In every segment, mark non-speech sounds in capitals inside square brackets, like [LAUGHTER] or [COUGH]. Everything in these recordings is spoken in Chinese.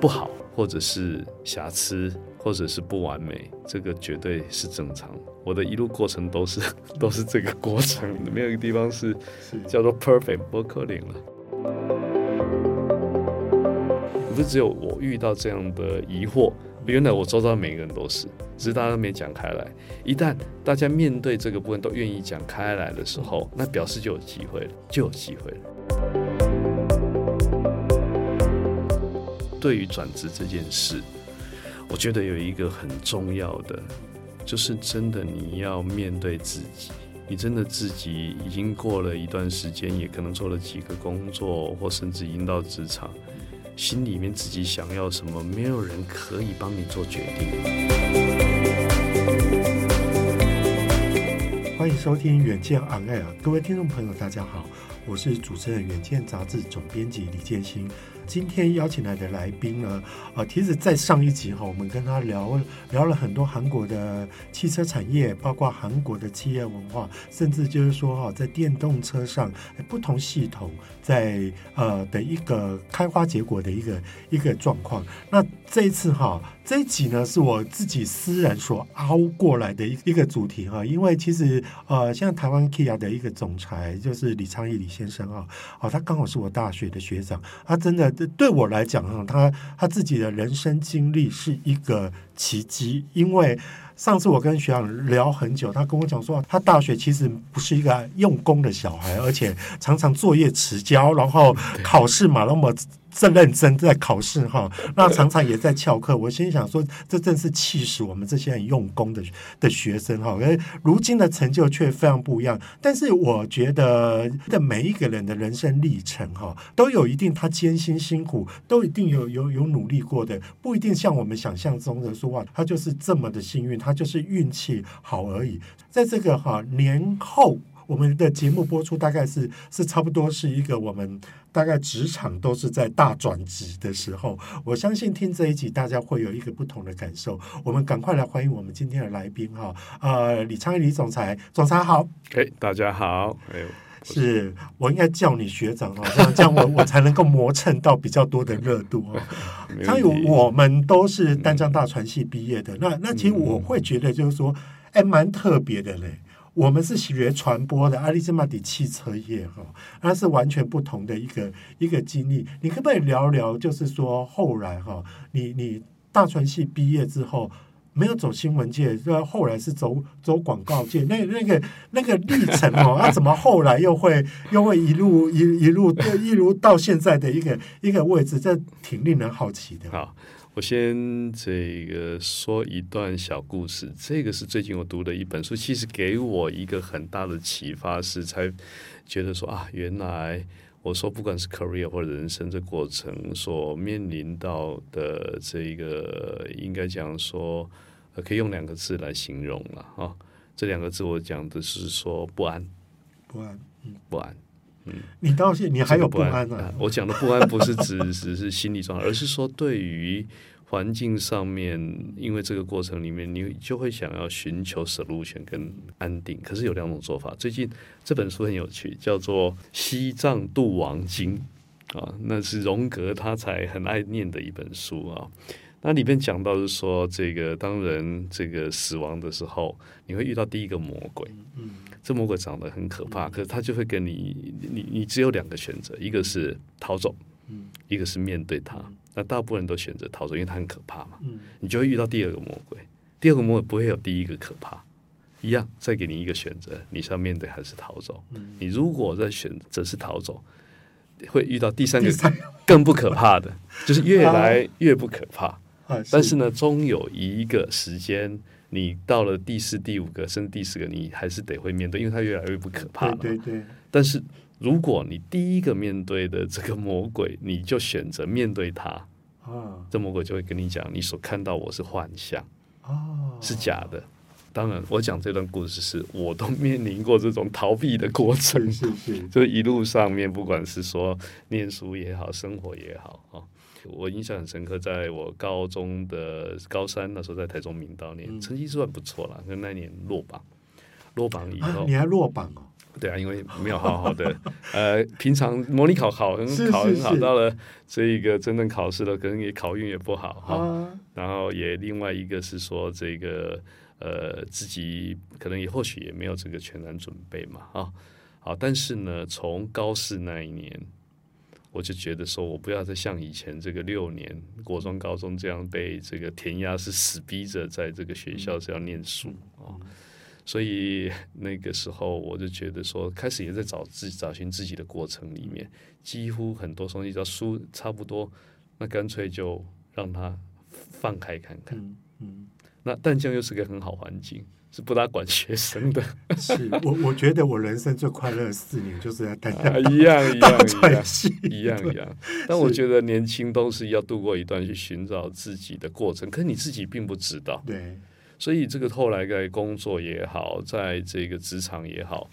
不好，或者是瑕疵，或者是不完美，这个绝对是正常。我的一路过程都是 [LAUGHS] 都是这个过程，没有一个地方是叫做 perfect，不可能了。不是只有我遇到这样的疑惑，原来我周遭每个人都是，只是大家都没讲开来。一旦大家面对这个部分都愿意讲开来的时候，那表示就有机会了，就有机会了。对于转职这件事，我觉得有一个很重要的，就是真的你要面对自己。你真的自己已经过了一段时间，也可能做了几个工作，或甚至已经到职场，心里面自己想要什么，没有人可以帮你做决定。欢迎收听《远见 On Air》，各位听众朋友，大家好，我是主持人《远见》杂志总编辑李建兴。今天邀请来的来宾呢，啊，其实，在上一集哈，我们跟他聊聊了很多韩国的汽车产业，包括韩国的企业文化，甚至就是说哈，在电动车上不同系统在呃的一个开花结果的一个一个状况。那这一次哈，这一集呢是我自己私人所凹过来的一一个主题哈，因为其实呃，像台湾 Kia 的一个总裁就是李昌义李先生啊，哦，他刚好是我大学的学长，他真的。对我来讲哈，他他自己的人生经历是一个奇迹，因为上次我跟学长聊很久，他跟我讲说，他大学其实不是一个用功的小孩，而且常常作业迟交，然后考试嘛那么。这认真在考试哈，那常常也在翘课。我心想说，这正是气死我们这些很用功的的学生哈。而如今的成就却非常不一样。但是我觉得，的每一个人的人生历程哈，都有一定他艰辛辛苦，都一定有有有努力过的，不一定像我们想象中的说哇，他就是这么的幸运，他就是运气好而已。在这个哈年后。我们的节目播出大概是是差不多是一个我们大概职场都是在大转职的时候，我相信听这一集大家会有一个不同的感受。我们赶快来欢迎我们今天的来宾哈，呃，李昌义李总裁，总裁好。哎，大家好。哎，是我应该叫你学长哦，这样这样我 [LAUGHS] 我才能够磨蹭到比较多的热度哦。昌鎰，我们都是淡江大传系毕业的，那那其实我会觉得就是说，哎，蛮特别的嘞。我们是学传播的，阿里斯马底汽车业哈，那是完全不同的一个一个经历。你可不可以聊聊，就是说后来哈，你你大传系毕业之后，没有走新闻界，就后来是走走广告界，那那个那个历程哦，[LAUGHS] 那、啊、怎么后来又会又会一路一一路一路到现在的一个一个位置，这挺令人好奇的。好。我先这个说一段小故事，这个是最近我读的一本书，其实给我一个很大的启发，是才觉得说啊，原来我说不管是 career 或者人生这过程所面临到的这个，应该讲说可以用两个字来形容了啊，这两个字我讲的是说不安，不安，嗯，不安，嗯，你到现你还有不安呢？啊？我讲的不安不是指只 [LAUGHS] 是心理状态，而是说对于。环境上面，因为这个过程里面，你就会想要寻求 solution 跟安定。可是有两种做法。最近这本书很有趣，叫做《西藏度亡经》啊，那是荣格他才很爱念的一本书啊。那里面讲到是说，这个当人这个死亡的时候，你会遇到第一个魔鬼。嗯，这魔鬼长得很可怕，可是他就会跟你，你你只有两个选择，一个是逃走，嗯，一个是面对他。那大部分人都选择逃走，因为他很可怕嘛。嗯，你就会遇到第二个魔鬼，第二个魔鬼不会有第一个可怕，一样再给你一个选择，你是要面对还是逃走？嗯，你如果在选择是逃走，会遇到第三个更不可怕的，就是越来越不可怕。啊，但是呢，终有一个时间，你到了第四、第五个甚至第四个，你还是得会面对，因为它越来越不可怕了。对对对，但是。如果你第一个面对的这个魔鬼，你就选择面对他，啊，这魔鬼就会跟你讲，你所看到我是幻象，哦，是假的。当然，我讲这段故事是我都面临过这种逃避的过程，是是，是，[LAUGHS] 就一路上面，不管是说念书也好，生活也好啊，我印象很深刻，在我高中的高三那时候，在台中明道念，成绩算不错了，跟那年落榜，落榜以后，啊，你还落榜哦。对啊，因为没有好好的，呃，平常模拟考考很考很好，到了这一个真正考试了，可能也考运也不好哈。啊、然后也另外一个是说，这个呃，自己可能也或许也没有这个全然准备嘛，啊，好，但是呢，从高四那一年，我就觉得说我不要再像以前这个六年国中、高中这样被这个填鸭式死逼着在这个学校是要念书啊。所以那个时候我就觉得说，开始也在找自己找寻自己的过程里面，几乎很多东西只要书差不多，那干脆就让它放开看看。嗯，嗯，那淡江又是个很好环境，是不大管学生的。是我我觉得我人生最快乐的四年就是在淡江，啊，一样一样一样一样一样。但我觉得年轻都是要度过一段去寻找自己的过程，可是你自己并不知道。对。所以这个后来在工作也好，在这个职场也好，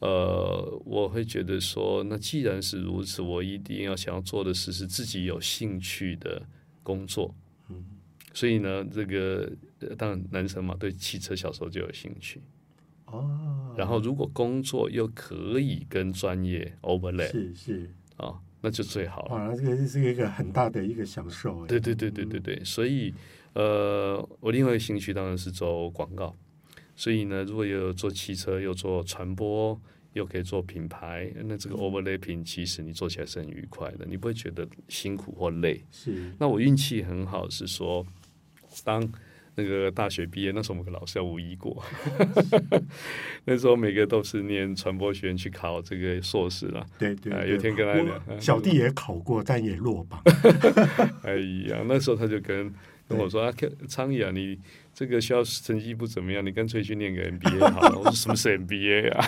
呃，我会觉得说，那既然是如此，我一定要想要做的事是自己有兴趣的工作。嗯，所以呢，这个当然男生嘛，对汽车小时候就有兴趣。哦。然后如果工作又可以跟专业 overlap，是是啊，那就最好了。啊，这个是一个很大的一个享受。对对对对对对，所以。呃，我另外一个兴趣当然是做广告，所以呢，如果有做汽车，又做传播，又可以做品牌，那这个 overlapping 其实你做起来是很愉快的，你不会觉得辛苦或累。是。那我运气很好，是说当那个大学毕业，那时候我们跟老师叫吴一过，[LAUGHS] 那时候每个都是念传播学院去考这个硕士了。对对。有一天跟他讲，小弟也考过，但也落榜。[LAUGHS] 哎呀，那时候他就跟。跟我说啊，昌义啊，你这个学校成绩不怎么样，你干脆去念个 MBA 好了。[LAUGHS] 我说什么是 MBA 啊？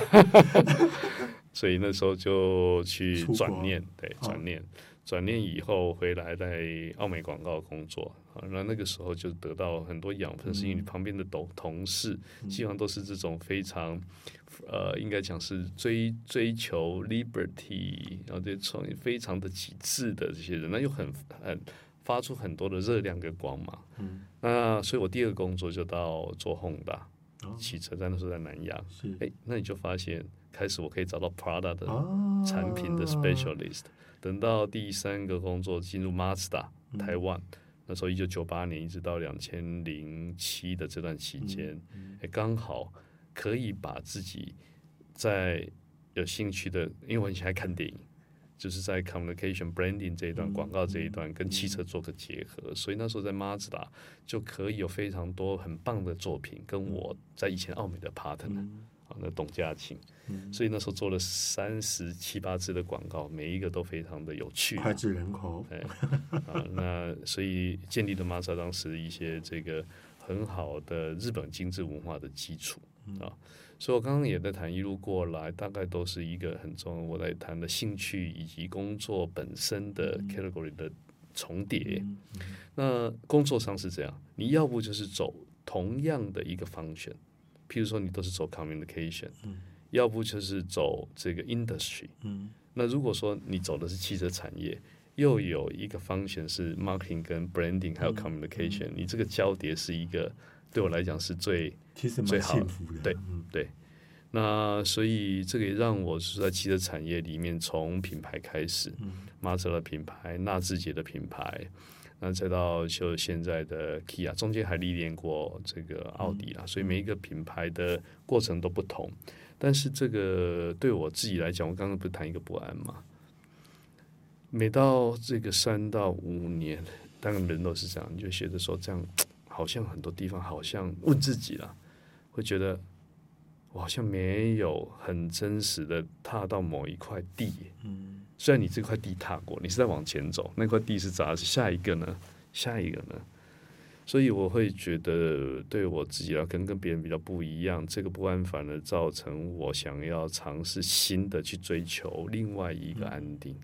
所以那时候就去转念，对，转念，转念以后回来在奥美广告工作。啊。那那个时候就得到很多养分，是因为你旁边的同同事基本上都是这种非常呃，应该讲是追追求 liberty，然后对创意非常的极致的这些人，那又很很。发出很多的热量跟光芒，嗯，那所以我第二个工作就到做 Honda 汽车，站那时候在南洋，是，哎，那你就发现开始我可以找到 Prada 的产品的 specialist，哦，等到第三个工作进入 Mazda 台湾，嗯，那时候一九九八年一直到两千零七的这段期间，刚好可以把自己在有兴趣的，因为我很喜欢看电影。就是在 communication branding 这一段广告这一段跟汽车做个结合，所以那时候在 Mazda 就可以有非常多很棒的作品，跟我在以前奥美的 partner 啊，那董家庆，所以那时候做了三十七八支的广告，每一个都非常的有趣，脍炙人口。对啊，那所以建立了 Mazda 当时一些这个很好的日本精致文化的基础啊。所以，我刚刚也在谈一路过来，大概都是一个很重要。我在谈的兴趣以及工作本身的 category 的重叠。那工作上是这样，你要不就是走同样的一个 function，譬如说你都是走 communication，、嗯、要不就是走这个 industry、嗯。那如果说你走的是汽车产业，又有一个 function 是 marketing 跟 branding，还有 communication，、你这个交叠是一个。对我来讲是最其实最好的，对、嗯、对。那所以这个也让我是在汽车产业里面，从品牌开始，马自达的品牌、纳智捷的品牌，那再到就现在的 Kia，中间还历练过这个奥迪啦。所以每一个品牌的过程都不同，但是这个对我自己来讲，我刚刚不是谈一个不安嘛？每到这个三到五年，当然人都是这样，你就觉得说这样。好像很多地方好像问自己了，会觉得我好像没有很真实的踏到某一块地。嗯，虽然你这块地踏过，你是在往前走，那块地是咋？下一个呢？下一个呢？所以我会觉得，对我自己要跟跟别人比较不一样，这个不安反而造成我想要尝试新的去追求另外一个安定。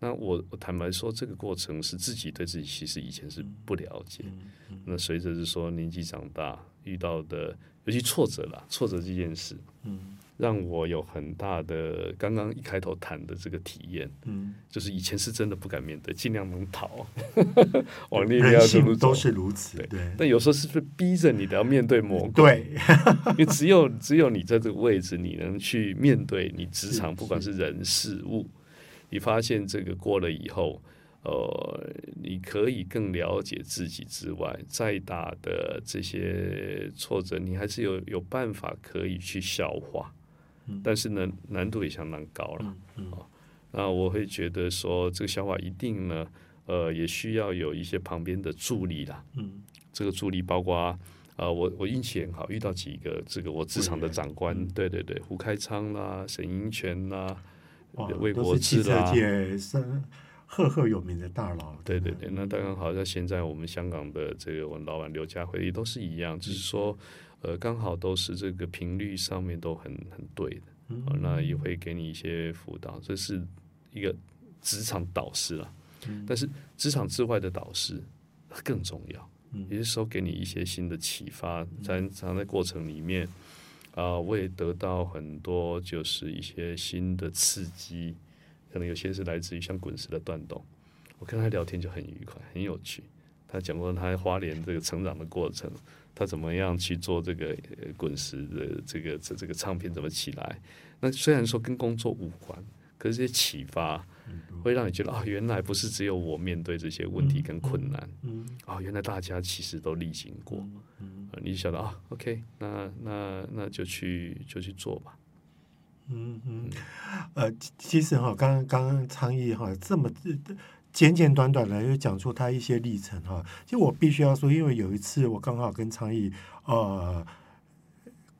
那我我坦白说，这个过程是自己对自己其实以前是不了解。那随着是说年纪长大，遇到的尤其挫折啦，挫折这件事，嗯，让我有很大的刚刚一开头谈的这个体验，嗯，就是以前是真的不敢面对，尽量能逃，[LAUGHS] 往那边走都是如此，对。对，但有时候是不是逼着你的要面对魔鬼？对，[LAUGHS] 因为只有只有你在这个位置，你能去面对你职场，不管是人事物，你发现这个过了以后。呃，你可以更了解自己之外，再大的这些挫折，你还是有有办法可以去消化。嗯、但是呢，难度也相当高了。啊、嗯嗯。哦，那我会觉得说，这个消化一定呢，呃，也需要有一些旁边的助力啦。嗯，这个助力包括呃，我我运气很好，遇到几个这个我职场的长官，嗯、对对对，胡开昌啦，沈英权啦，魏国志啦。赫赫有名的大佬，对对对，那当然好像现在我们香港的这个我们老板刘家辉也都是一样，就是说，呃，刚好都是这个频率上面都很很对的，嗯呃，那也会给你一些辅导，这是一个职场导师了，嗯，但是职场之外的导师更重要，有些时候给你一些新的启发，在常在过程里面啊，呃，我也得到很多就是一些新的刺激。可能有些是来自于像滚石的段董，我跟他聊天就很愉快，很有趣。他讲过他花莲这个成长的过程，他怎么样去做这个滚石的这个这这个唱片怎么起来？那虽然说跟工作无关，可是这些启发会让你觉得啊、哦，原来不是只有我面对这些问题跟困难，啊、哦，原来大家其实都历经过。嗯你晓得啊，OK，那那那就去就去做吧。嗯嗯，呃，其实哈，刚刚刚刚昌义哈这么简简短短的就讲出他一些历程哈，就我必须要说，因为有一次我刚好跟昌义呃。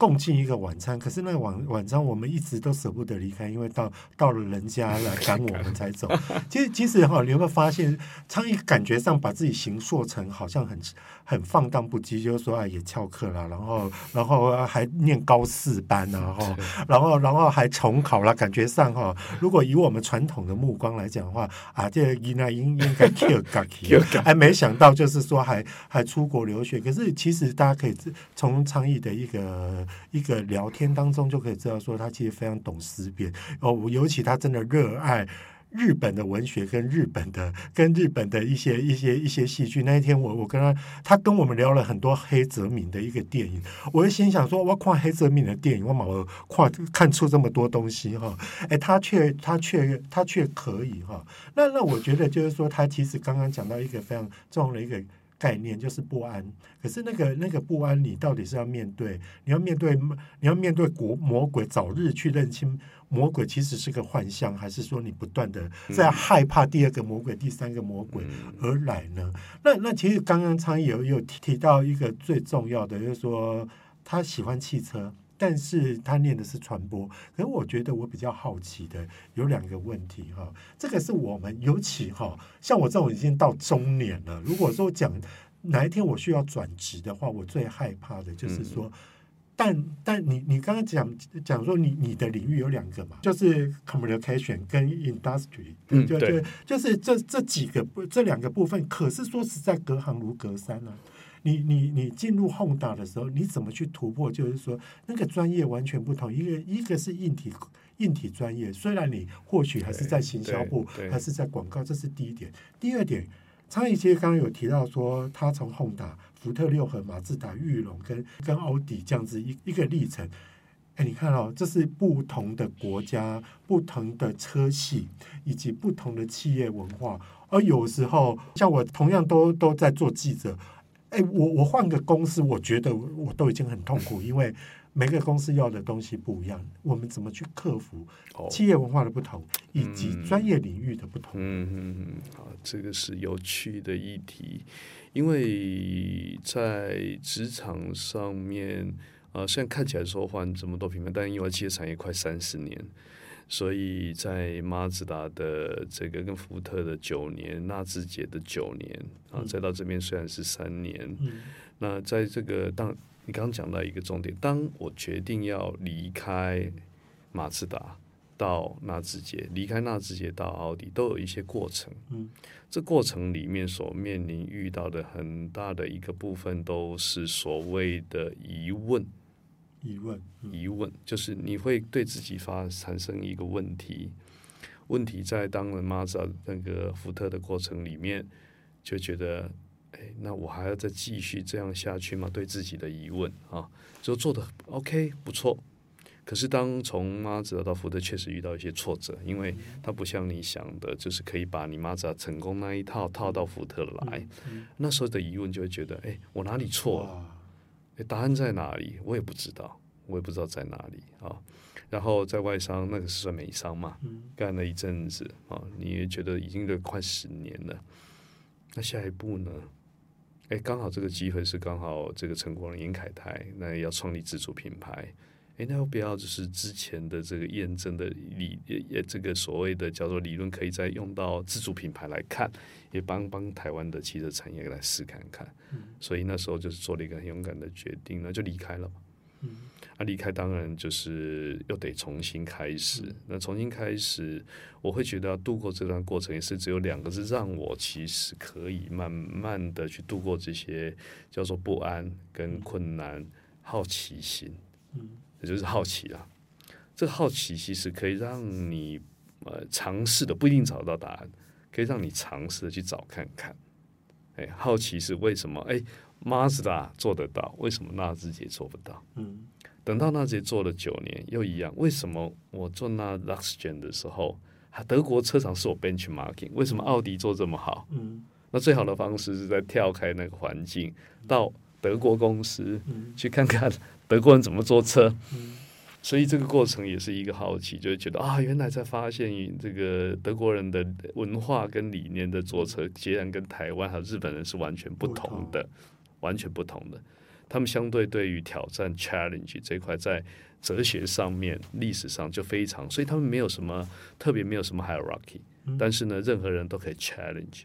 共进一个晚餐，可是那个晚晚餐我们一直都舍不得离开，因为到到了人家来赶我们才走。[LAUGHS] 其实其实哈，你有没有发现，昌义感觉上把自己形塑成好像很很放荡不羁，就是说啊也翘课了，然后然后还念高四班啊，哈，[LAUGHS] 然后然后还重考了，感觉上哈，如果以我们传统的目光来讲的话啊，这个应该应应该 Q 嘎 Q，哎，没想到就是说还还出国留学，可是其实大家可以从昌义的一个。一个聊天当中就可以知道，说他其实非常懂思辨哦，尤其他真的热爱日本的文学跟日本的跟日本的一些一些一些戏剧。那一天我我跟他，他跟我们聊了很多黑泽明的一个电影，我就心想说，我看黑泽明的电影，我冇看看出这么多东西哈，哎，他却他却他却可以哈。那那我觉得就是说，他其实刚刚讲到一个非常重要的一个。概念就是不安，可是那个那个不安，你到底是要面对？你要面对，你要面对国魔鬼，早日去认清魔鬼其实是个幻象，还是说你不断的在害怕第二个魔鬼、第三个魔鬼而来呢？那那其实刚刚昌义有有提到一个最重要的，就是说他喜欢汽车。但是他念的是传播，可是我觉得我比较好奇的有两个问题哈，这个是我们尤其哈，像我这种已经到中年了，如果说讲哪一天我需要转职的话，我最害怕的就是说，嗯、但但你你刚刚讲讲说你你的领域有两个嘛，就是 communication 跟 industry，对对对，就是这这几个这两个部分，可是说实在隔行如隔山啊。你你你进入 Honda 的时候，你怎么去突破？就是说，那个专业完全不同。一个一个是硬体硬体专业，虽然你或许还是在行销部，还是在广告，这是第一点。第二点，昌义其实刚刚有提到说，他从 Honda、福特六和、马自达、裕隆跟跟奥迪这样子一一个历程。哎，你看哦，这是不同的国家、不同的车系以及不同的企业文化。而有时候，像我同样都都在做记者。哎，我我换个公司，我觉得我都已经很痛苦，因为每个公司要的东西不一样。我们怎么去克服企业文化的不同，以及专业领域的不同？嗯嗯嗯，好，这个是有趣的议题，因为在职场上面啊，虽然看起来说换这么多品牌，但因为汽车产业快三十年。所以在马自达的这个跟福特的九年，纳智捷的九年啊，再到这边虽然是三年，嗯、那在这个当你刚刚讲到一个重点，当我决定要离开马自达到纳智捷，离开纳智捷到奥迪，都有一些过程。嗯，这过程里面所面临遇到的很大的一个部分，都是所谓的疑问。疑问，疑问就是你会对自己发产生一个问题，问题在当了马自达那个福特的过程里面，就觉得，哎，那我还要再继续这样下去吗？对自己的疑问啊，就做的 OK 不错。可是当从马自达到福特，确实遇到一些挫折，因为它不像你想的，就是可以把你马自达成功那一套套到福特来。那时候的疑问就会觉得，哎，我哪里错了？答案在哪里？我也不知道，我也不知道在哪里啊。然后在外商，那个是算美商嘛，干了一阵子啊，你也觉得已经都快十年了。那下一步呢？哎，刚好这个机会是刚好这个成功了，严凯泰那要创立自主品牌。哎，那要不要就是之前的这个验证的理，也这个所谓的叫做理论，可以再用到自主品牌来看，也帮帮台湾的汽车产业来试看看。嗯、所以那时候就是做了一个很勇敢的决定，那就离开了嘛。嗯，啊，离开当然就是又得重新开始。嗯、那重新开始，我会觉得要度过这段过程，也是只有两个字，让我其实可以慢慢的去度过这些叫做不安跟困难、嗯、好奇心。嗯。也就是好奇啊，这个好奇其实可以让你呃尝试的不一定找得到答案，可以让你尝试的去找看看。哎，好奇是为什么？哎，马自达做得到，为什么纳智捷做不到？嗯，等到纳智捷做了九年，又一样，为什么我做那 Luxgen 的时候，德国车厂是我 benchmarking，为什么奥迪做这么好？嗯，那最好的方式是在跳开那个环境，到德国公司去看看。德国人怎么坐车？所以这个过程也是一个好奇，就会觉得啊，原来在发现这个德国人的文化跟理念的坐车，截然跟台湾还有日本人是完全不同的，完全不同的。他们相对对于挑战 challenge 这块，在哲学上面、历史上就非常，所以他们没有什么特别，没有什么 hierarchy，但是呢，任何人都可以 challenge。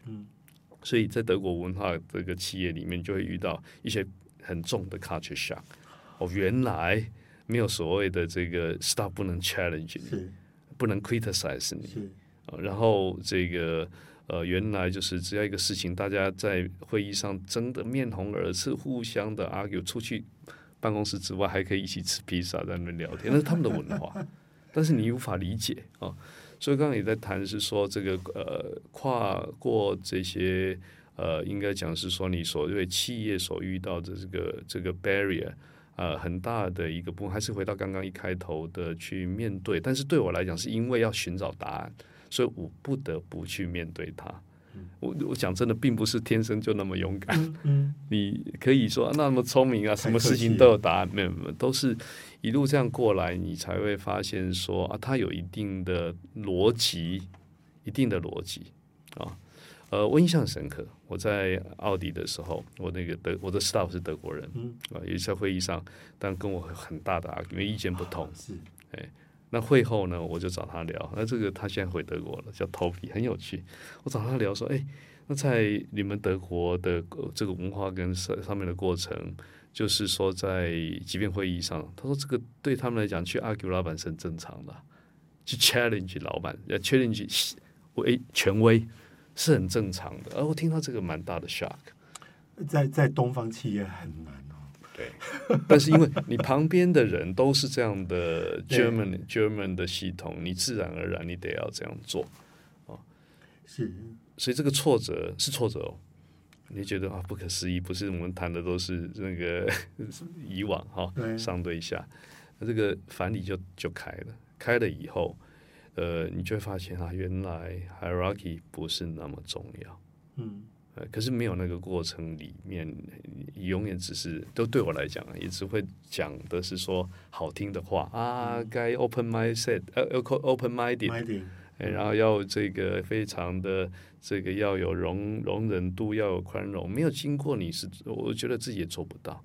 所以在德国文化这个企业里面，就会遇到一些很重的 culture shock。哦，原来没有所谓的这个 stop 不能 challenge 你，不能 criticize 你。是然后这个呃，原来就是只要一个事情，大家在会议上争得面红耳赤，互相的 argue，出去办公室之外还可以一起吃披萨，在那边聊天，[LAUGHS] 那是他们的文化。但是你无法理解啊，所以刚刚也在谈是说这个呃，跨过这些呃，应该讲是说你所谓企业所遇到的这个这个 barrier。呃，很大的一个部分还是回到刚刚一开头的去面对，但是对我来讲，是因为要寻找答案，所以我不得不去面对它。嗯、我我讲真的，并不是天生就那么勇敢。嗯嗯、[LAUGHS] 你可以说那么聪明啊，什么事情都有答案，没有没有，都是一路这样过来，你才会发现说啊，它有一定的逻辑，一定的逻辑啊。呃，我印象很深刻。我在奥迪的时候，我那个德我的 staff 是德国人，嗯，啊，也在会议上，但跟我很大的啊，因为意见不同，啊、是，哎，那会后呢，我就找他聊。那这个他现在回德国了，叫 Toby，很有趣。我找他聊说，哎，那在你们德国的这个文化跟上上面的过程，就是说在即便会议上，他说这个对他们来讲，去 argue 老板是很正常的，去 challenge 老板，要 challenge 威权威。是很正常的，而我听到这个蛮大的 shock，在在东方企业很难哦。对，但是因为你旁边的人都是这样的 German German 的系统，你自然而然你得要这样做啊。是，所以这个挫折是挫折哦。你觉得啊，不可思议，不是我们谈的都是那个 [LAUGHS] 以往哈，对上对下，那这个反理就就开了，开了以后。呃，你就会发现啊，原来 hierarchy 不是那么重要，嗯，呃，可是没有那个过程里面，永远只是都对我来讲啊，也只会讲的是说好听的话啊，该 open mindset，呃，open minded，然后要这个非常的这个要有容容忍度，要有宽容，没有经过你是，我觉得自己也做不到，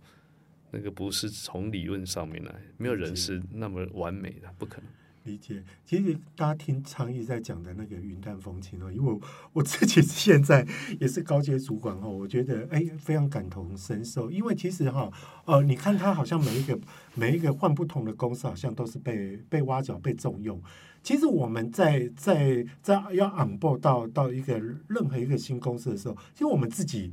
那个不是从理论上面来，没有人是那么完美的，不可能。理解，其实大家听昌义在讲的那个云淡风轻哦，因为我，我自己现在也是高阶主管哦，我觉得哎非常感同身受，因为其实哈呃，你看他好像每一个每一个换不同的公司，好像都是被被挖角被重用。其实我们在在在要 onboard 到到一个任何一个新公司的时候，其实我们自己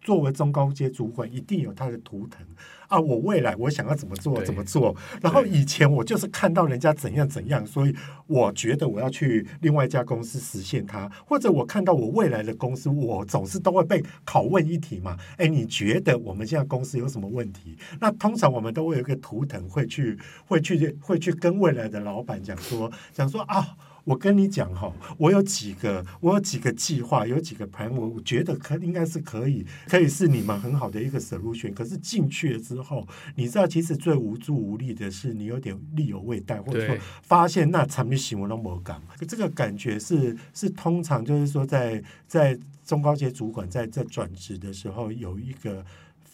作为中高阶主管，一定有他的图腾。啊！我未来我想要怎么做怎么做，然后以前我就是看到人家怎样怎样，所以我觉得我要去另外一家公司实现它，或者我看到我未来的公司，我总是都会被拷问一题嘛。哎，你觉得我们现在公司有什么问题？那通常我们都会有一个图腾，会去会去会去跟未来的老板讲说，讲说啊。我跟你讲哈，我有几个，我有几个计划，有几个 plan，我觉得可应该是可以，可以是你们很好的一个 solution。可是进去了之后，你知道，其实最无助无力的是你有点力有未逮，或者说发现那产品行为都没感。这个感觉是是通常就是说在，在在中高阶主管在在转职的时候有一个。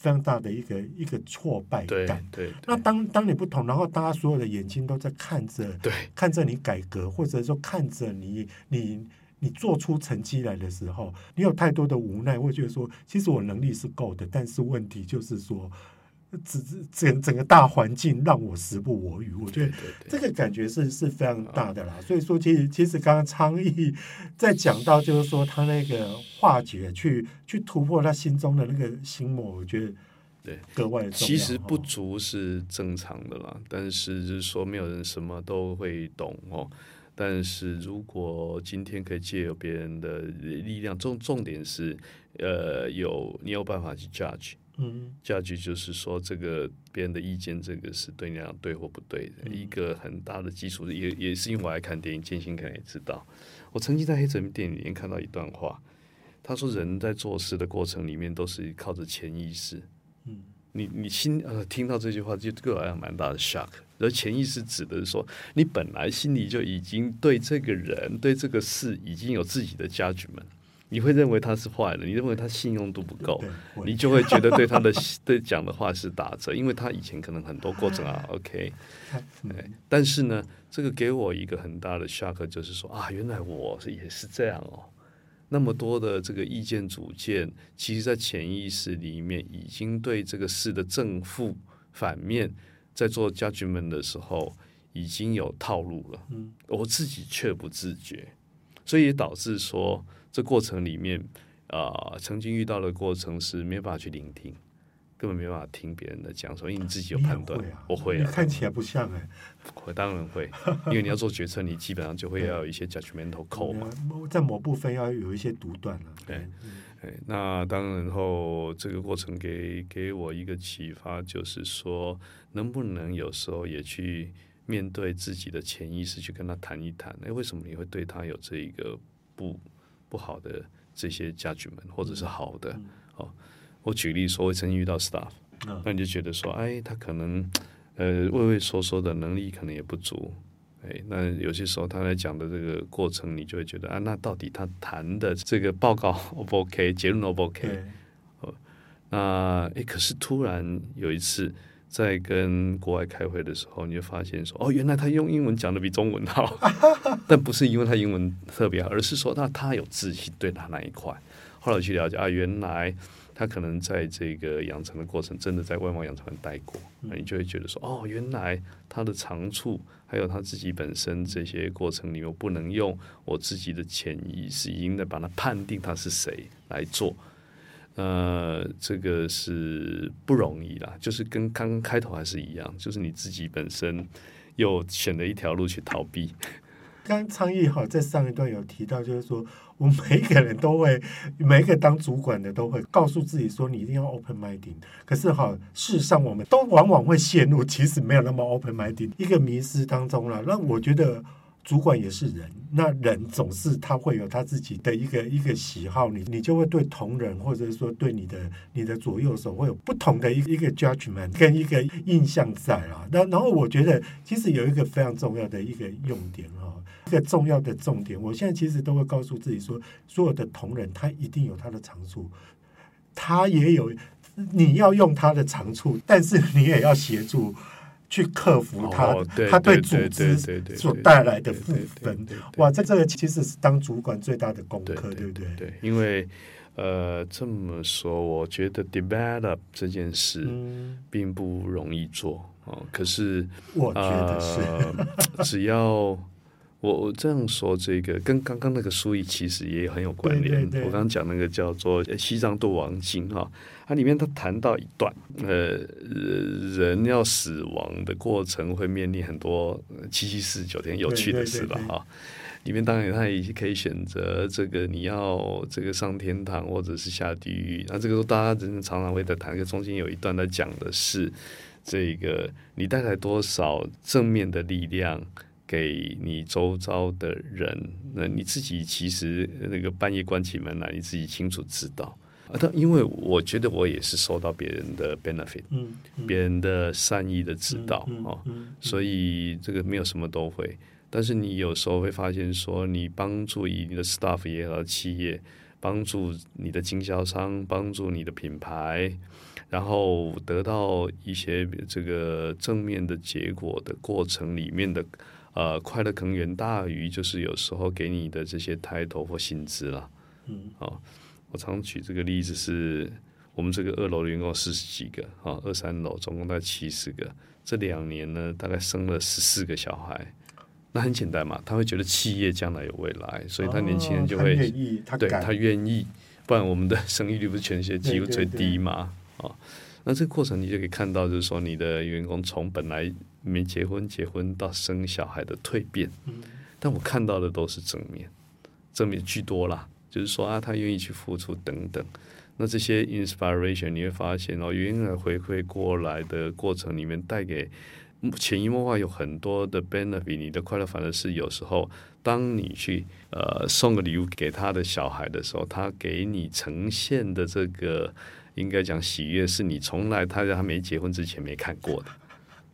非常大的一个一个挫败感。对，对，那当当你不同，然后大家所有的眼睛都在看着，对，看着你改革，或者说看着你你你做出成绩来的时候，你有太多的无奈，会觉得说，其实我能力是够的，但是问题就是说。整整整个大环境让我时不我与，我觉得这个感觉是是非常大的啦。所以说，其实其实刚刚昌毅在讲到，就是说他那个化解，去去突破他心中的那个心魔，我觉得对格外重要。其实不足是正常的啦，但是就是说没有人什么都会懂哦。但是如果今天可以借由别人的力量，重重点是呃有你有办法去 judge。嗯，价值就是说，这个别人的意见，这个是对你来讲对或不对的、嗯、一个很大的基础。也也是因为我爱看电影，建新可能也知道。我曾经在黑泽明电影里面看到一段话，他说：“人在做事的过程里面都是靠着潜意识。”嗯，你你心呃听到这句话就对我来讲蛮大的 shock。而潜意识指的是说，你本来心里就已经对这个人、对这个事已经有自己的 judgment。你会认为他是坏人，你认为他信用度不够，你就会觉得 [LAUGHS] 对他的对讲的话是打折，因为他以前可能很多过程啊，[LAUGHS] OK，对，但是呢，这个给我一个很大的 shock，就是说啊，原来我也是这样哦，那么多的这个意见主见，其实在潜意识里面已经对这个事的正负反面，在做 judgment 的时候已经有套路了，嗯，我自己却不自觉，所以也导致说。这过程里面，啊、呃，曾经遇到的过程是没办法去聆听，根本没办法听别人的讲，所以你自己有判断。会啊、我会啊，看起来不像哎，我当然会，因为你要做决策，你基本上就会要有一些 judgmental call 嘛，在某部分要有一些独断了。对，哎，那当然后这个过程给给我一个启发，就是说，能不能有时候也去面对自己的潜意识，去跟他谈一谈，哎，为什么你会对他有这一个不？不好的这些家具们，或者是好的，嗯、哦，我举例说，我曾经遇到 staff，、嗯、那你就觉得说，哎，他可能呃畏畏缩缩的能力可能也不足，哎，那有些时候他在讲的这个过程，你就会觉得啊，那到底他谈的这个报告 [LAUGHS] O 不 OK，结论 O 不 OK？哦，那哎，可是突然有一次。在跟国外开会的时候，你就发现说，哦，原来他用英文讲的比中文好，[LAUGHS] 但不是因为他英文特别好，而是说他他有自信对他那一块。后来去了解啊，原来他可能在这个养成的过程，真的在外贸养成待过，那你就会觉得说，哦，原来他的长处，还有他自己本身这些过程里面，不能用我自己的潜意识，已经在把他判定他是谁来做。呃，这个是不容易啦，就是跟刚开头还是一样，就是你自己本身又选了一条路去逃避。刚昌义哈在上一段有提到，就是说我每一个人都会，每一个当主管的都会告诉自己说，你一定要 open minded。可是哈，事实上我们都往往会陷入其实没有那么 open minded 一个迷失当中了。那我觉得。主管也是人，那人总是他会有他自己的一个一个喜好，你你就会对同仁或者说对你的你的左右手会有不同的一个一个 judgment 跟一个印象在啊。那然后我觉得其实有一个非常重要的一个用点哈，一个重要的重点，我现在其实都会告诉自己说，所有的同仁他一定有他的长处，他也有你要用他的长处，但是你也要协助。去克服它，它、对他对组织所带来的负分，哇，在这个其实是当主管最大的功课，对，不对？对，因为呃，这么说，我觉得 develop 这件事并不容易做哦。可是我觉得是，呃、[LAUGHS] 只要我我这样说，这个跟刚刚那个书意其实也很有关联。对对对，我刚刚讲那个叫做《西藏度亡经》哈，它里面它谈到一段，呃，人要死亡的过程会面临很多七七四十九天有趣的事吧哈。里面当然他也可以选择这个你要这个上天堂或者是下地狱，那这个时候大家真的常常会在谈，个中间有一段在讲的是这个你带来多少正面的力量。给你周遭的人，那你自己其实那个半夜关起门来，你自己清楚知道啊。但因为我觉得我也是受到别人的 benefit，嗯，嗯，别人的善意的指导哦，所以这个没有什么都会。但是你有时候会发现，说你帮助以你的 staff 也好，企业帮助你的经销商，帮助你的品牌，然后得到一些这个正面的结果的过程里面的。呃，快乐可能远大于就是有时候给你的这些 title 或薪资了。嗯，哦，我常举这个例子是，我们这个二楼的员工四十几个，啊、哦，二三楼总共大概七十个，这两年呢，大概生了十四个小孩。那很简单嘛，他会觉得企业将来有未来，所以他年轻人就会，哦、他对他愿意，不然我们的生育率不是全世界几乎最低嘛？啊、哦，那这个过程你就可以看到，就是说你的员工从本来。没结婚，结婚到生小孩的蜕变，但我看到的都是正面，正面居多啦。就是说啊，他愿意去付出等等。那这些 inspiration 你会发现哦，原来回馈过来的过程里面，带给潜移默化有很多的 benefit。你的快乐反而是有时候，当你去呃送个礼物给他的小孩的时候，他给你呈现的这个应该讲喜悦，是你从来他在他没结婚之前没看过的。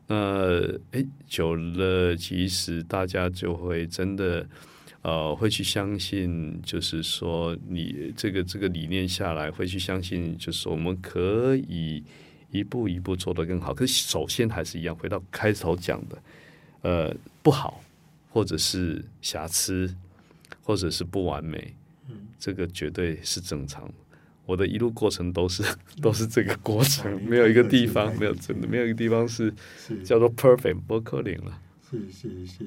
呃，哎，久了，其实大家就会真的，呃，会去相信，就是说，你这个这个理念下来，会去相信，就是我们可以一步一步做得更好。可是，首先还是一样，回到开头讲的，呃，不好，或者是瑕疵，或者是不完美，这个绝对是正常的。我的一路过程都是都是这个过程，没有一个地方没有真的没有一个地方是叫做 perfect 不可能了。是是是，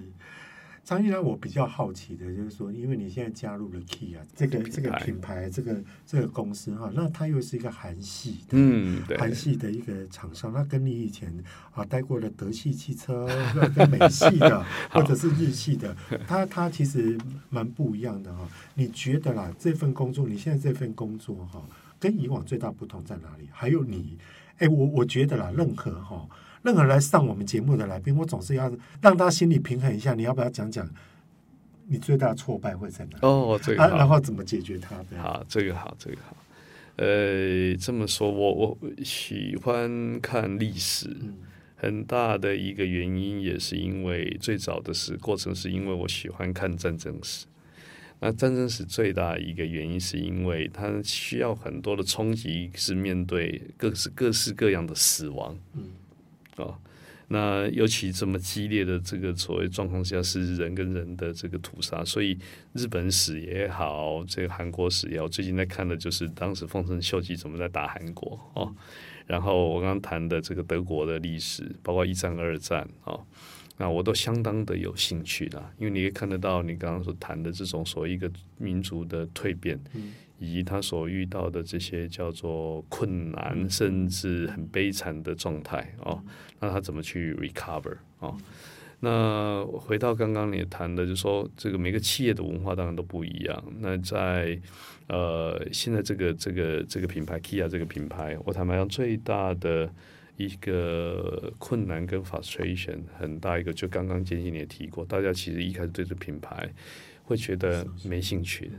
张毅呢，我比较好奇的就是说，因为你现在加入了 Key 啊这个这个品牌这个这个公司哈，那它又是一个韩系的，嗯，韩系的一个厂商，那跟你以前啊待过的德系汽车跟美系的 [LAUGHS] 或者是日系的，[LAUGHS] 它它其实蛮不一样的哈。你觉得啦，这份工作，你现在这份工作哈，跟以往最大不同在哪里？还有你，哎，我我觉得啦，任何哈，任何来上我们节目的来宾，我总是要让他心里平衡一下。你要不要讲讲你最大的挫败会在哪里？哦，这个好，啊，然后怎么解决它？好，这个好，这个好。呃，这么说，我我喜欢看历史，嗯，很大的一个原因也是因为最早的是过程，是因为我喜欢看战争史。那战争史最大一个原因，是因为它需要很多的冲击，是面对各式各式各样的死亡，嗯，哦，那尤其这么激烈的这个所谓状况下，是人跟人的这个屠杀，所以日本史也好，这个韩国史也好，最近在看的就是当时丰臣秀吉怎么在打韩国哦，然后我刚刚谈的这个德国的历史，包括一战、二战哦。那我都相当的有兴趣的，因为你可以看得到你刚刚所谈的这种所谓一个民族的蜕变，以及他所遇到的这些叫做困难，甚至很悲惨的状态哦，那他怎么去 recover 哦？那回到刚刚你谈的，就是说这个每个企业的文化当然都不一样。那在呃现在这个这个这个品牌 Kia 这个品牌，我坦白讲最大的。一个困难跟 frustration 很大一个，就刚刚建兴你也提过，大家其实一开始对这品牌会觉得没兴趣的。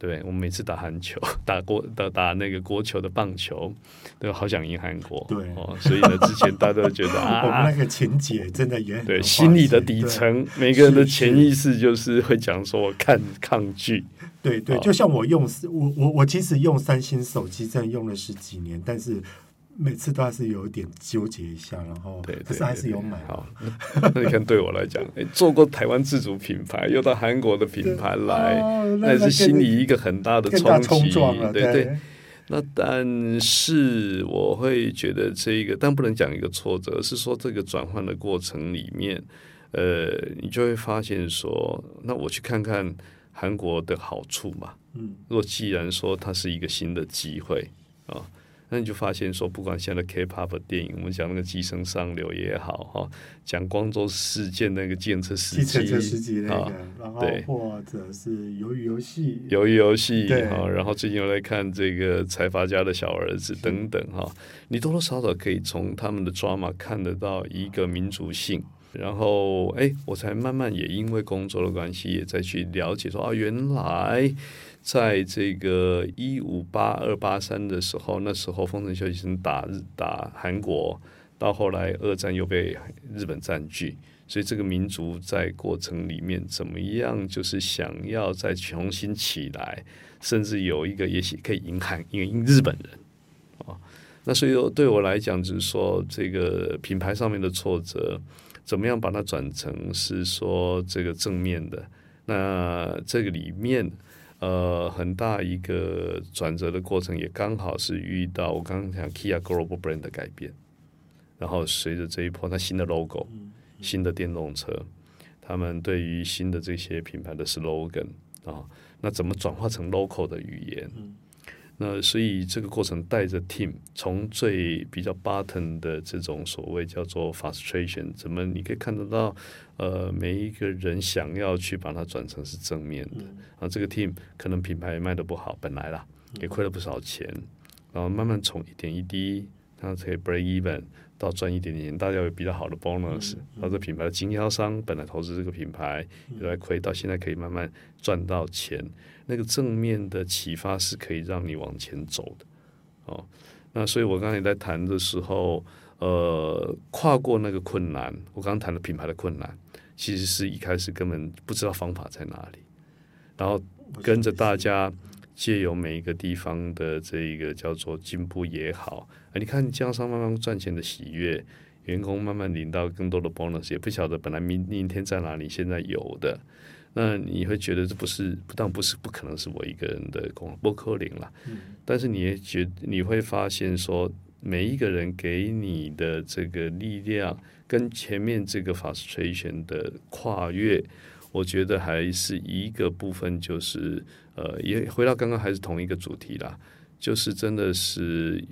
对，我们每次打韩球、[LAUGHS] 打国、打打那个国球的棒球，都好想赢韩国。对，哦，所以呢，之前大家都觉得 [LAUGHS] 啊，我们那个情节真的也对，心理的底层，每个人的潜意识就是会讲说，我看抗拒。对对，就像我用我我我其实用三星手机，真的用了十几年，但是。每次都还是有点纠结一下，然后对，可是还是有买。好，[LAUGHS] 那你看，对我来讲，哎，做过台湾自主品牌，又到韩国的品牌来，哦、那，是心里一个很大的冲击。对对，对。那但是我会觉得这个，但不能讲一个挫折，而是说这个转换的过程里面，呃，你就会发现说，那我去看看韩国的好处嘛。嗯，若既然说它是一个新的机会啊。那你就发现说，不管现在的 K-pop 电影，我们讲那个《寄生上流》也好，哈，讲光州事件那个计程车司机啊，然后或者是鱿鱼游戏，鱿鱼游戏哈，然后最近又来看这个财阀家的小儿子等等哈，你多多少少可以从他们的 drama 看得到一个民族性，然后哎，我才慢慢也因为工作的关系，也再去了解说啊，原来。在这个一五八二八三的时候，那时候丰臣秀吉打日打韩国，到后来二战又被日本占据，所以这个民族在过程里面怎么样，就是想要再重新起来，甚至有一个也许可以赢韩赢日本人啊。那所以对我来讲，就是说这个品牌上面的挫折，怎么样把它转成是说这个正面的？那这个里面。呃，很大一个转折的过程，也刚好是遇到我刚刚讲 Kia Global Brand 的改变，然后随着这一波，它新的 logo、新的电动车，他们对于新的这些品牌的 slogan 啊，那怎么转化成 local 的语言？那所以这个过程带着 team 从最比较 button 的这种所谓叫做 frustration，怎么你可以看得到，呃，每一个人想要去把它转成是正面的，啊，这个 team 可能品牌也卖得不好，本来啦也亏了不少钱，然后慢慢从一点一滴，它可以 break even 到赚一点点钱，大家有比较好的 bonus，然后这品牌的经销商本来投资这个品牌也来亏，到现在可以慢慢赚到钱。那个正面的启发是可以让你往前走的，哦，那所以我刚才在谈的时候，呃，跨过那个困难，我刚谈的品牌的困难，其实是一开始根本不知道方法在哪里，然后跟着大家借由每一个地方的这一个叫做进步也好，你看经销商慢慢赚钱的喜悦，员工慢慢领到更多的 bonus，也不晓得本来明明天在哪里，现在有的。那你会觉得这不是，不但不是不可能是我一个人的功，不可能了。嗯。但是你也觉你会发现说，每一个人给你的这个力量，跟前面这个 frustration 的跨越，我觉得还是一个部分，就是呃，也回到刚刚还是同一个主题啦，就是真的是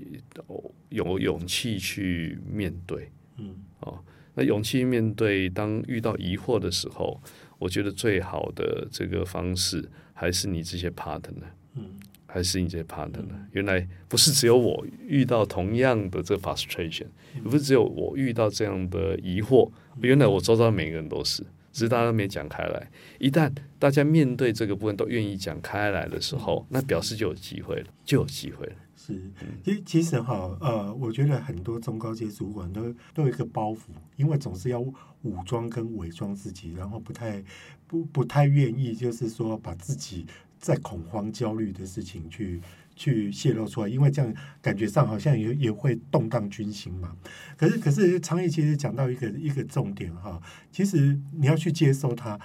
有勇气去面对。嗯。哦，那勇气面对，当遇到疑惑的时候。我觉得最好的这个方式还是你这些 partner，嗯，还是你这些 partner。原来不是只有我遇到同样的这个 frustration，也不是只有我遇到这样的疑惑。原来我周遭每个人都是，只是大家都没讲开来。一旦大家面对这个部分都愿意讲开来的时候，那表示就有机会了，就有机会了。是，其其实哈，呃，我觉得很多中高阶主管都都有一个包袱，因为总是要武装跟伪装自己，然后不太不不太愿意，就是说把自己在恐慌焦虑的事情去去泄露出来，因为这样感觉上好像也也会动荡军心嘛。可是可是昌毅其实讲到一个一个重点哈，其实你要去接受它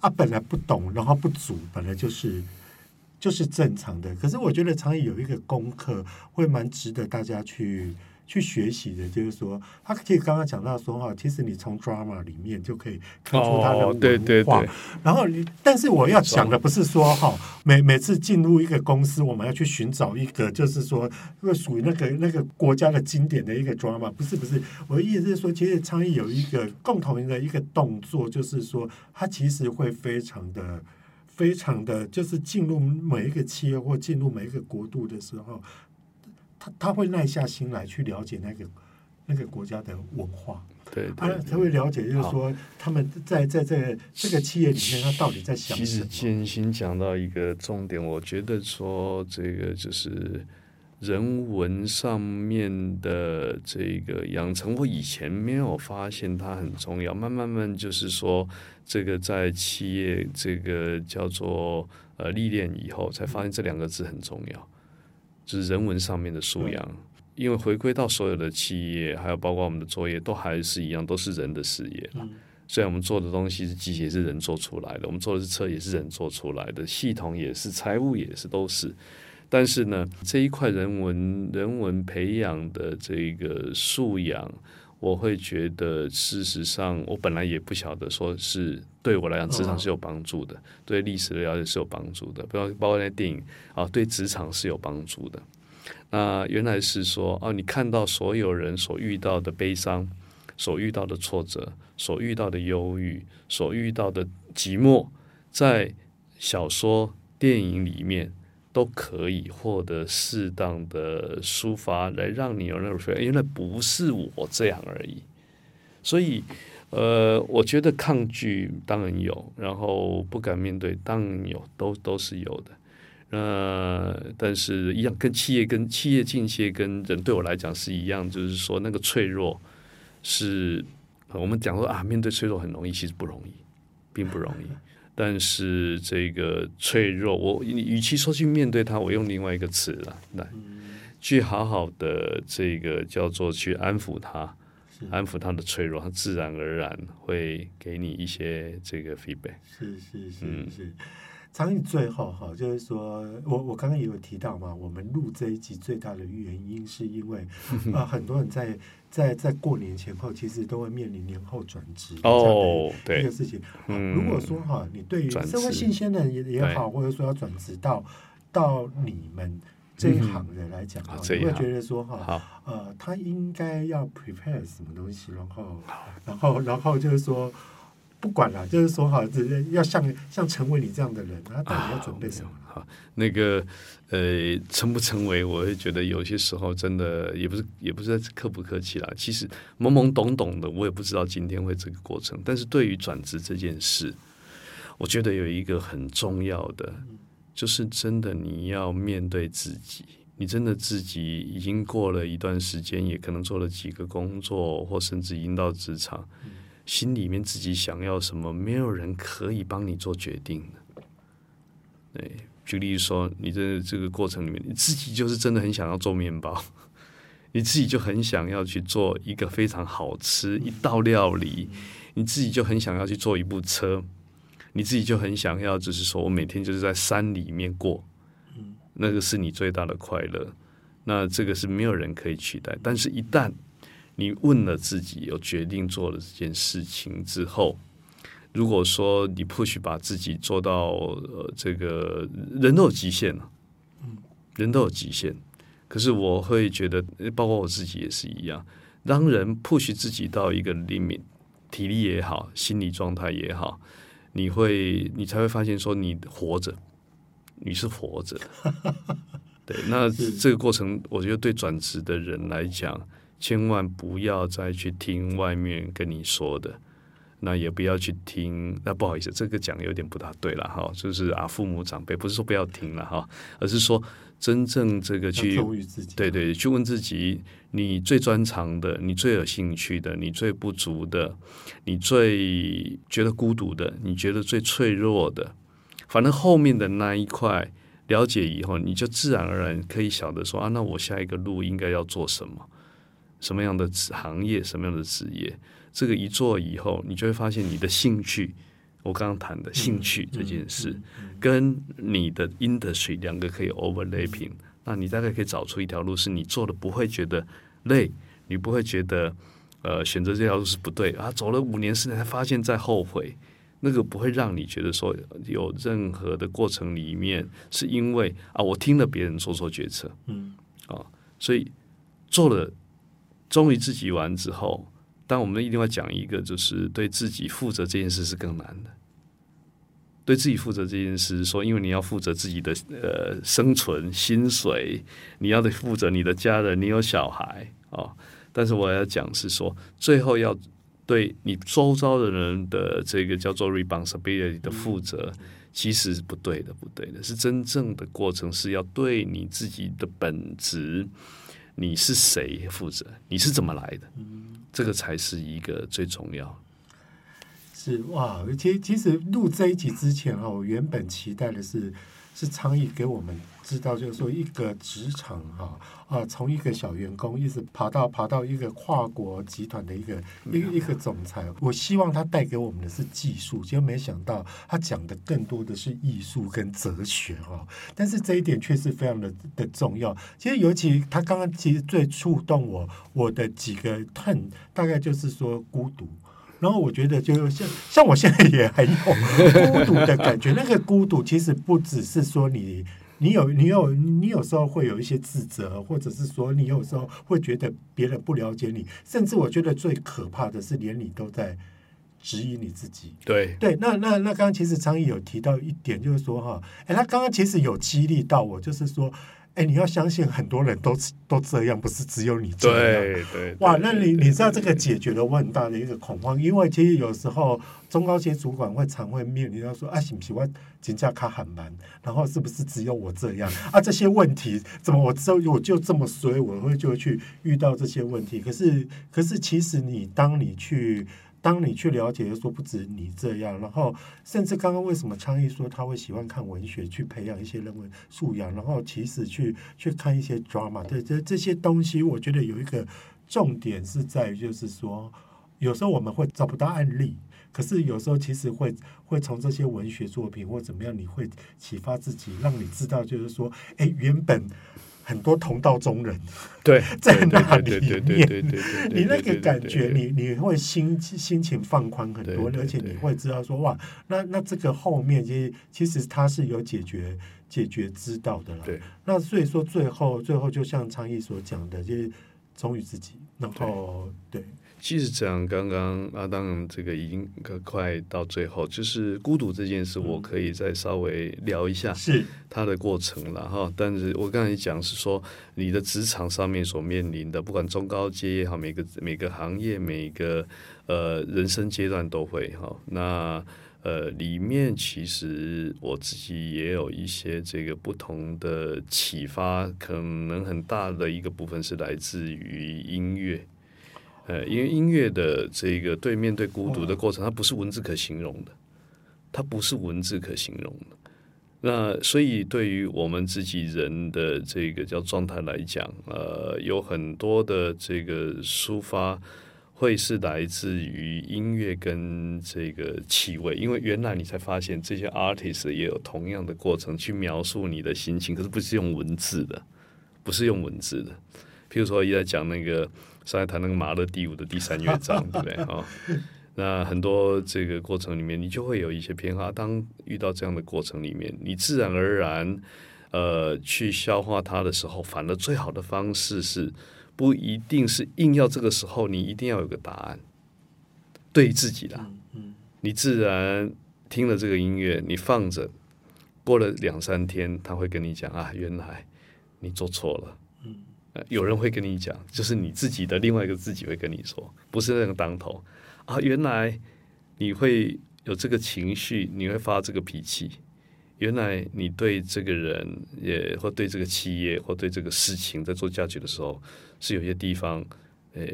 啊，本来不懂，然后不足，本来就是。就是正常的，可是我觉得昌毅有一个功课会蛮值得大家去去学习的，就是说，他其实刚刚讲到说哈，其实你从 drama 里面就可以看出他的文化。哦、对对对。然后你，但是我要讲的不是说哈，每每次进入一个公司，我们要去寻找一个，就是说，会属于那个那个国家的经典的一个 drama，不是不是，我的意思是说，其实昌毅有一个共同的一个动作，就是说，他其实会非常的。非常的就是进入每一个企业或进入每一个国度的时候，他他会耐下心来去了解那个那个国家的文化，对，对，他他会了解，就是说他们在在这个这个企业里面，他到底在想什么。其实建新讲到一个重点，我觉得说这个就是。人文上面的这个养成，我以前没有发现它很重要。慢慢慢，就是说，这个在企业这个叫做呃历练以后，才发现这两个字很重要，就是人文上面的素养。因为回归到所有的企业，还有包括我们的作业，都还是一样，都是人的事业了。虽然我们做的东西是机械，是人做出来的；我们做的是车，也是人做出来的；系统也是，财务也是，都是。但是呢，这一块人文人文培养的这个素养，我会觉得事实上，我本来也不晓得说是对我来讲职场是有帮助的，对历史的了解是有帮助的，包包括那电影啊，对职场是有帮助的。那原来是说哦，你看到所有人所遇到的悲伤，所遇到的挫折，所遇到的忧郁，所遇到的寂寞，在小说、电影里面都可以获得适当的抒发，来让你有那种说原来不是我这样而已。所以，呃，我觉得抗拒当然有，然后不敢面对当然有，都都是有的。呃，但是一样，跟企业跟企业境界跟人对我来讲是一样，就是说那个脆弱是我们讲说啊，面对脆弱很容易，其实不容易，并不容易。但是这个脆弱，我与其说去面对它，我用另外一个词了，来去好好的这个叫做去安抚它，安抚它的脆弱，它自然而然会给你一些这个 feedback。是是是是。嗯常毅最后哈，就是说我我刚刚也有提到嘛，我们录这一集最大的原因是因为啊、[LAUGHS] 呃，很多人在在在过年前后，其实都会面临年后转职哦，对这个事情。嗯，如果说哈，你对于社会新鲜人也也好，或者说要转职到到你们这一行人来讲哈，嗯、你会觉得说哈，呃，他应该要 prepare 什么东西，然后然后然后就是说。不管了，就是说哈，要像像成为你这样的人，那到底要准备什么？好，那个呃，成不成为，我会觉得有些时候真的也不是也不是客不客气啦。其实懵懵懂懂的，我也不知道今天会这个过程。但是对于转职这件事，我觉得有一个很重要的，就是真的你要面对自己。你真的自己已经过了一段时间，也可能做了几个工作，或甚至已经到职场。心里面自己想要什么，没有人可以帮你做决定的。对，举例说，你在这个过程里面，你自己就是真的很想要做面包，[LAUGHS] 你自己就很想要去做一个非常好吃一道料理，你自己就很想要去做一部车，你自己就很想要，就是说我每天就是在山里面过，那个是你最大的快乐。那这个是没有人可以取代，但是一旦你问了自己，有决定做了这件事情之后，如果说你 push 把自己做到呃这个人都有极限了，人都有极限。可是我会觉得，包括我自己也是一样，当人 push 自己到一个 limit，体力也好，心理状态也好，你会你才会发现说你活着，你是活着。[LAUGHS] 对，那这个过程，我觉得对转职的人来讲。千万不要再去听外面跟你说的，那也不要去听。那不好意思，这个讲有点不大对了哈，就是啊，父母长辈不是说不要听了哈，而是说真正这个去对对，去问自己，你最专长的，你最有兴趣的，你最不足的，你最觉得孤独的，你觉得最脆弱的，反正后面的那一块了解以后，你就自然而然可以晓得说啊，那我下一个路应该要做什么。什么样的行业，什么样的职业，这个一做以后，你就会发现你的兴趣，我刚刚谈的兴趣这件事，跟你的 industry 两个可以 overlapping，那你大概可以找出一条路，是你做的不会觉得累，你不会觉得呃选择这条路是不对。啊，走了五年十年才发现再后悔，那个不会让你觉得说有任何的过程里面是因为啊我听了别人做错决策，嗯。啊，所以做了。忠于自己完之后，但我们一定要讲一个，就是对自己负责这件事是更难的。对自己负责这件事，说因为你要负责自己的呃生存、薪水，你要得负责你的家人，你有小孩哦。但是我要讲是说，最后要对你周遭的人的这个叫做 responsibility 的负责，其实是不对的，不对的，是真正的过程是要对你自己的本质。你是谁负责？你是怎么来的？这个才是一个最重要。是哇，其实其实录这一集之前哈，我原本期待的是是昌毅给我们知道，就是说一个职场哈啊，从一个小员工一直爬到爬到一个跨国集团的一个一个一个总裁。我希望他带给我们的是技术，结果没想到他讲的更多的是艺术跟哲学哦。但是这一点却是非常的的重要。其实尤其他刚刚其实最触动我我的几个 turn，大概就是说孤独。然后我觉得，就像像我现在也很有孤独的感觉。[LAUGHS] 那个孤独其实不只是说你，你有你有你有时候会有一些自责，或者是说你有时候会觉得别人不了解你，甚至我觉得最可怕的是，连你都在质疑你自己。对对，那那那刚刚其实昌毅有提到一点，就是说哈，哎，他刚刚其实有激励到我，就是说。哎，你要相信很多人都都这样，不是只有你这样。对对。哇，那你你知道这个解决了我很大的一个恐慌，因为其实有时候中高阶主管会常会面临到说啊，喜不喜欢请假卡很满，然后是不是只有我这样啊？这些问题怎么我这我就这么衰，我会就去遇到这些问题。可是可是其实你当你去。当你去了解，就说不止你这样，然后甚至刚刚为什么昌毅说他会喜欢看文学，去培养一些人文素养，然后其实去去看一些 drama，对这这些东西，我觉得有一个重点是在于，就是说有时候我们会找不到案例，可是有时候其实会会从这些文学作品或怎么样，你会启发自己，让你知道，就是说，哎，原本。很多同道中人，对，[LAUGHS] 在那里面，你那个感觉，你你会心心情放宽很多，而且你会知道说哇，那那这个后面其实其实它是有解决解决之道的了。对，那所以说最后最后就像昌毅所讲的，就是忠于自己，然后对。对其实讲，刚刚阿当这个已经快到最后，就是孤独这件事，我可以再稍微聊一下，是它的过程了哈。但是我刚才讲是说，你的职场上面所面临的，不管中高阶也好，每个每个行业，每个呃人生阶段都会哈。那呃里面其实我自己也有一些这个不同的启发，可能很大的一个部分是来自于音乐。呃，因为音乐的这个对面对孤独的过程，它不是文字可形容的，它不是文字可形容的。那所以对于我们自己人的这个叫状态来讲，呃，有很多的这个抒发会是来自于音乐跟这个气味，因为原来你才发现这些 artist 也有同样的过程去描述你的心情，可是不是用文字的，不是用文字的。譬如说，一在讲那个。上来谈那个马勒第五的第三乐章，[LAUGHS] 对不对？哦，那很多这个过程里面，你就会有一些偏好。当遇到这样的过程里面，你自然而然呃去消化它的时候，反而最好的方式是不一定是硬要这个时候你一定要有个答案，对自己的，你自然听了这个音乐，你放着，过了两三天，他会跟你讲啊，原来你做错了。呃有人会跟你讲，就是你自己的另外一个自己会跟你说，不是那个当头啊。原来你会有这个情绪，你会发这个脾气。原来你对这个人也或对这个企业或对这个事情在做价值的时候，是有些地方，呃，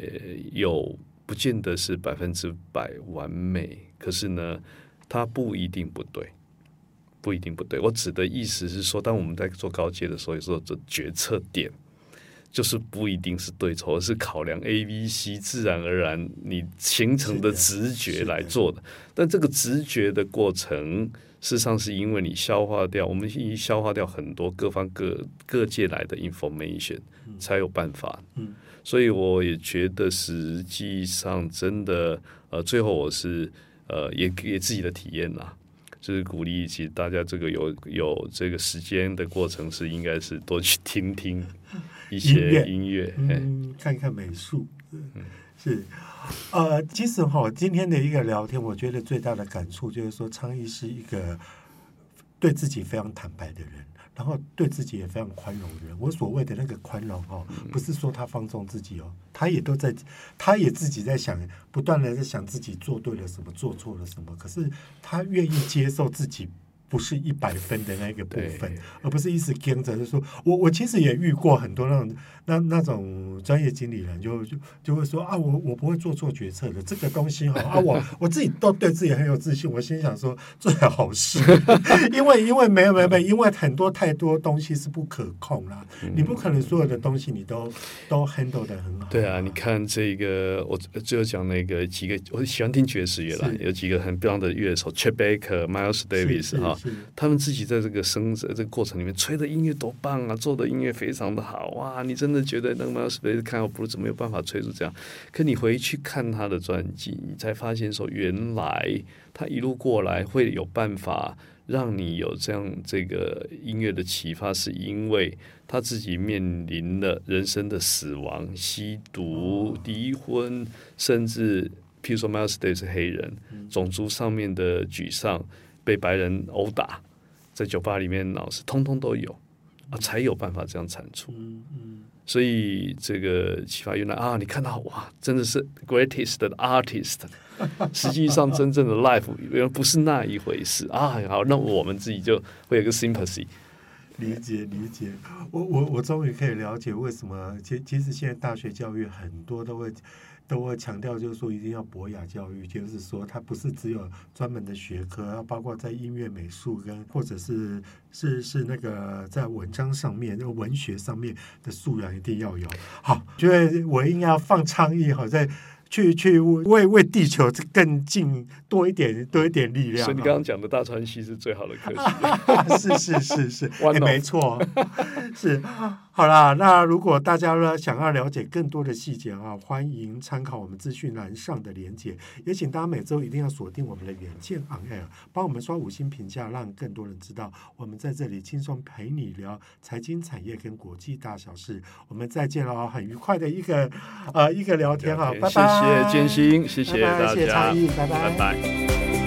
有不见得是百分之百完美。可是呢，它不一定不对，不一定不对。我指的意思是说，当我们在做高阶的时候，有时候这决策点。就是不一定是对错，而是考量 A、B、C，自然而然你形成的直觉来做的。但这个直觉的过程，事实上是因为你消化掉，我们已经消化掉很多各方各各界来的 information，才有办法。所以我也觉得实际上真的，呃，最后我是呃也给自己的体验啦，就是鼓励其实大家这个有有这个时间的过程是应该是多去听听。[LAUGHS] 一些音乐，嗯，看一看美术，是，呃，其实哈，今天的一个聊天，我觉得最大的感触就是说，昌毅是一个对自己非常坦白的人，然后对自己也非常宽容的人。我所谓的那个宽容哦，不是说他放纵自己哦，他也都在，他也自己在想，不断的在想自己做对了什么，做错了什么，可是他愿意接受自己不是一百分的那个部分，而不是一直跟着就说，我我其实也遇过很多那种那那种专业经理人就，就就就会说啊，我我不会做错决策的这个东西哈啊，我我自己都对自己很有自信，我心想说最好是 [LAUGHS] [LAUGHS] 因为因为没有没有没有，因为很多太多东西是不可控啦，嗯、你不可能所有的东西你都都 handle 的很好。对啊，你看这个，我最后讲那个几个，我喜欢听爵士乐啦，有几个很棒的乐手，Chet Baker、Miles Davis 哈。他们自己在这个生这个过程里面吹的音乐多棒啊，做的音乐非常的好哇！你真的觉得那个 Miles Davis 看到布鲁斯没有办法吹出这样，可你回去看他的专辑，你才发现说，原来他一路过来会有办法让你有这样这个音乐的启发，是因为他自己面临了人生的死亡、吸毒、离婚，甚至譬如说 Miles Davis 是黑人，种族上面的沮丧。被白人殴打，在酒吧里面闹事，通通都有啊，才有办法这样产出。嗯嗯，所以这个启发原来啊，你看到哇，真的是 greatest 的 artist，[LAUGHS] 实际上真正的 life 原来不是那一回事啊。好，那我们自己就会有个 sympathy，理解理解。我我我终于可以了解为什么，其其实现在大学教育很多都会。都会强调，就是说一定要博雅教育，就是说它不是只有专门的学科，包括在音乐、美术跟或者是是是那个在文章上面、那个文学上面的素养一定要有。好，觉得我应该要放倡议，好在。去去为为地球更尽多一点多一点力量。所以你刚刚讲的大川西是最好的科系。[LAUGHS] 是是是是，哎，没错，是。好啦，那如果大家呢想要了解更多的细节啊，欢迎参考我们资讯栏上的连接。也请大家每周一定要锁定我们的远见 On Air，帮我们刷五星评价，让更多人知道我们在这里轻松陪你聊财经产业跟国际大小事。我们再见了，很愉快的一个呃一个聊天啊，拜拜。谢谢建新，谢谢大家。拜拜。